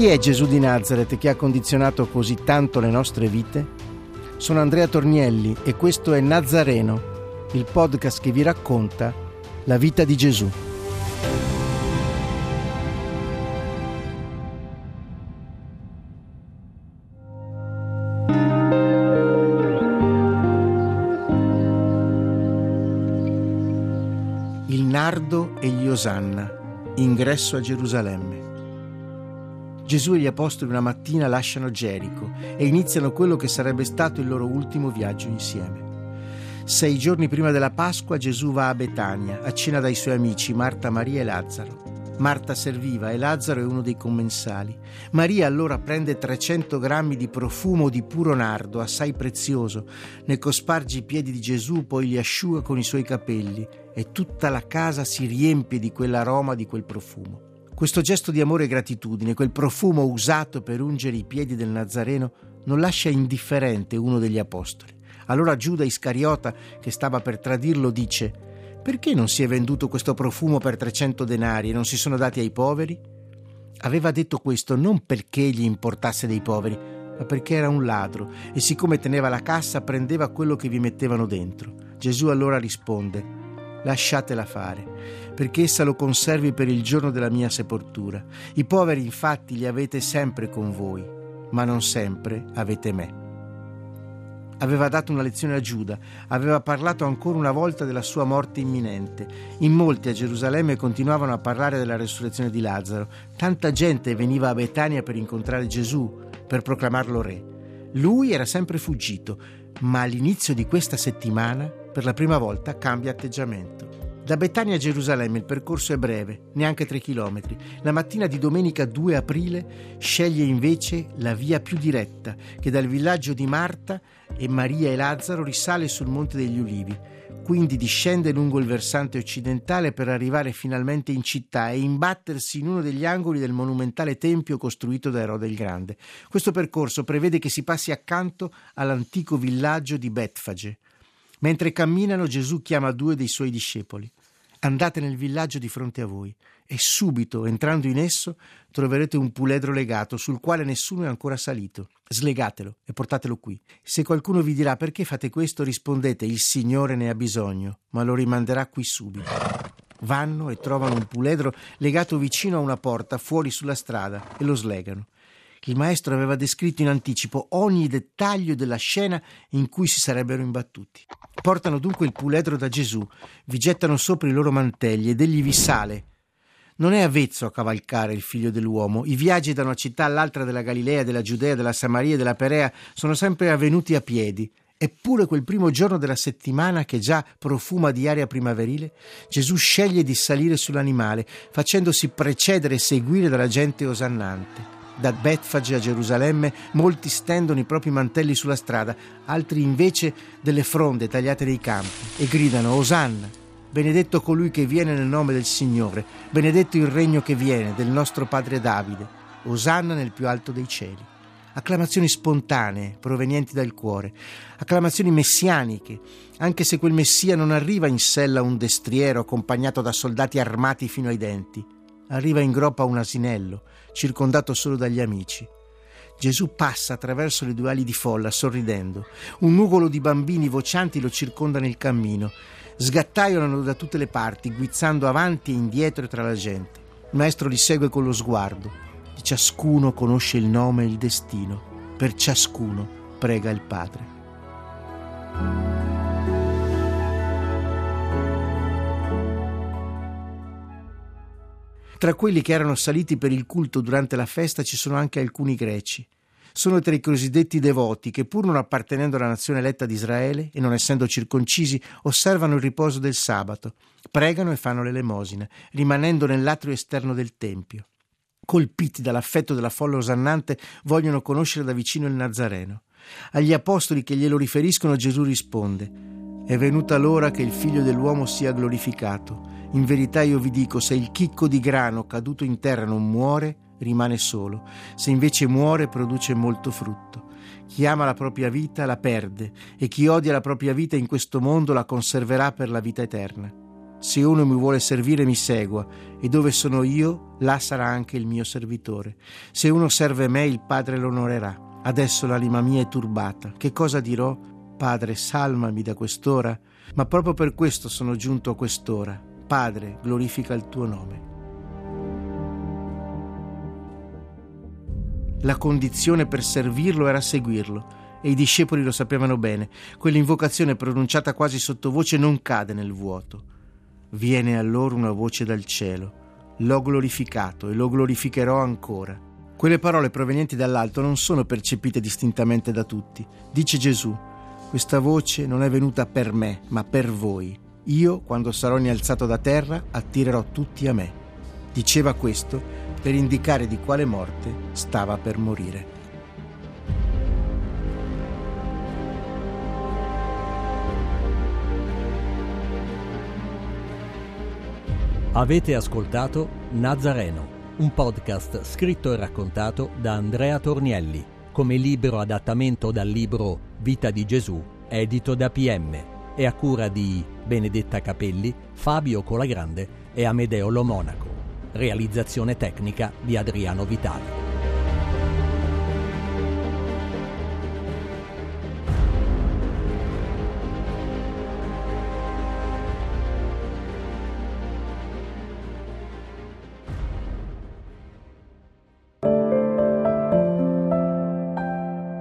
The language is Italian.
Chi è Gesù di Nazareth che ha condizionato così tanto le nostre vite? Sono Andrea Tornielli e questo è Nazareno, il podcast che vi racconta la vita di Gesù. Il nardo e gli osanna, ingresso a Gerusalemme. Gesù e gli apostoli una mattina lasciano Gerico e iniziano quello che sarebbe stato il loro ultimo viaggio insieme. Sei giorni prima della Pasqua Gesù va a Betania, a cena dai suoi amici Marta, Maria e Lazzaro. Marta serviva e Lazzaro è uno dei commensali. Maria allora prende 300 grammi di profumo di puro nardo, assai prezioso, ne cosparge i piedi di Gesù, poi li asciuga con i suoi capelli e tutta la casa si riempie di quell'aroma, di quel profumo. Questo gesto di amore e gratitudine, quel profumo usato per ungere i piedi del Nazareno, non lascia indifferente uno degli apostoli. Allora Giuda Iscariota, che stava per tradirlo, dice Perché non si è venduto questo profumo per 300 denari e non si sono dati ai poveri? Aveva detto questo non perché gli importasse dei poveri, ma perché era un ladro e siccome teneva la cassa prendeva quello che vi mettevano dentro. Gesù allora risponde Lasciatela fare, perché essa lo conservi per il giorno della mia sepoltura. I poveri infatti li avete sempre con voi, ma non sempre avete me aveva dato una lezione a Giuda, aveva parlato ancora una volta della sua morte imminente. In molti a Gerusalemme continuavano a parlare della resurrezione di Lazzaro. Tanta gente veniva a Betania per incontrare Gesù, per proclamarlo re. Lui era sempre fuggito, ma all'inizio di questa settimana, per la prima volta, cambia atteggiamento. Da Betania a Gerusalemme il percorso è breve, neanche 3 km. La mattina di domenica 2 aprile sceglie invece la via più diretta, che dal villaggio di Marta e Maria e Lazzaro risale sul Monte degli Ulivi. Quindi discende lungo il versante occidentale per arrivare finalmente in città e imbattersi in uno degli angoli del monumentale tempio costruito da Erode il Grande. Questo percorso prevede che si passi accanto all'antico villaggio di Betfage. Mentre camminano Gesù chiama due dei suoi discepoli. Andate nel villaggio di fronte a voi e subito, entrando in esso, troverete un puledro legato sul quale nessuno è ancora salito. Slegatelo e portatelo qui. Se qualcuno vi dirà perché fate questo, rispondete il Signore ne ha bisogno, ma lo rimanderà qui subito. Vanno e trovano un puledro legato vicino a una porta fuori sulla strada e lo slegano. Il maestro aveva descritto in anticipo ogni dettaglio della scena in cui si sarebbero imbattuti. Portano dunque il puledro da Gesù, vi gettano sopra i loro mantelli ed egli vi sale. Non è avvezzo a cavalcare il figlio dell'uomo. I viaggi da una città all'altra della Galilea, della Giudea, della Samaria e della Perea sono sempre avvenuti a piedi. Eppure quel primo giorno della settimana, che già profuma di aria primaverile, Gesù sceglie di salire sull'animale, facendosi precedere e seguire dalla gente osannante. Da Betfage a Gerusalemme molti stendono i propri mantelli sulla strada, altri invece delle fronde tagliate nei campi e gridano Osanna. Benedetto colui che viene nel nome del Signore, benedetto il regno che viene del nostro padre Davide, Osanna nel più alto dei cieli. Acclamazioni spontanee, provenienti dal cuore, acclamazioni messianiche, anche se quel messia non arriva in sella un destriero accompagnato da soldati armati fino ai denti arriva in groppa un asinello, circondato solo dagli amici. Gesù passa attraverso le due ali di folla, sorridendo. Un nugolo di bambini vocianti lo circonda nel cammino. Sgattaiolano da tutte le parti, guizzando avanti e indietro tra la gente. Il maestro li segue con lo sguardo. Di ciascuno conosce il nome e il destino. Per ciascuno prega il Padre. Tra quelli che erano saliti per il culto durante la festa ci sono anche alcuni greci. Sono tra i cosiddetti devoti che, pur non appartenendo alla nazione eletta di Israele e non essendo circoncisi, osservano il riposo del sabato, pregano e fanno l'elemosina, rimanendo nell'atrio esterno del tempio. colpiti dall'affetto della folla osannante, vogliono conoscere da vicino il Nazareno. Agli apostoli che glielo riferiscono Gesù risponde è venuta l'ora che il figlio dell'uomo sia glorificato. In verità io vi dico, se il chicco di grano caduto in terra non muore, rimane solo, se invece muore produce molto frutto. Chi ama la propria vita la perde e chi odia la propria vita in questo mondo la conserverà per la vita eterna. Se uno mi vuole servire mi segua e dove sono io, là sarà anche il mio servitore. Se uno serve me, il Padre lo onorerà. Adesso l'anima mia è turbata. Che cosa dirò? Padre, salmami da quest'ora, ma proprio per questo sono giunto a quest'ora. Padre, glorifica il tuo nome. La condizione per servirlo era seguirlo, e i discepoli lo sapevano bene. Quell'invocazione pronunciata quasi sottovoce non cade nel vuoto. Viene a loro una voce dal cielo. L'ho glorificato e lo glorificherò ancora. Quelle parole provenienti dall'alto non sono percepite distintamente da tutti. Dice Gesù, questa voce non è venuta per me, ma per voi. Io, quando sarò innalzato da terra, attirerò tutti a me. Diceva questo per indicare di quale morte stava per morire. Avete ascoltato Nazareno, un podcast scritto e raccontato da Andrea Tornielli come libero adattamento dal libro Vita di Gesù, edito da PM, e a cura di Benedetta Capelli, Fabio Colagrande e Amedeo Lo Monaco. Realizzazione tecnica di Adriano Vitale.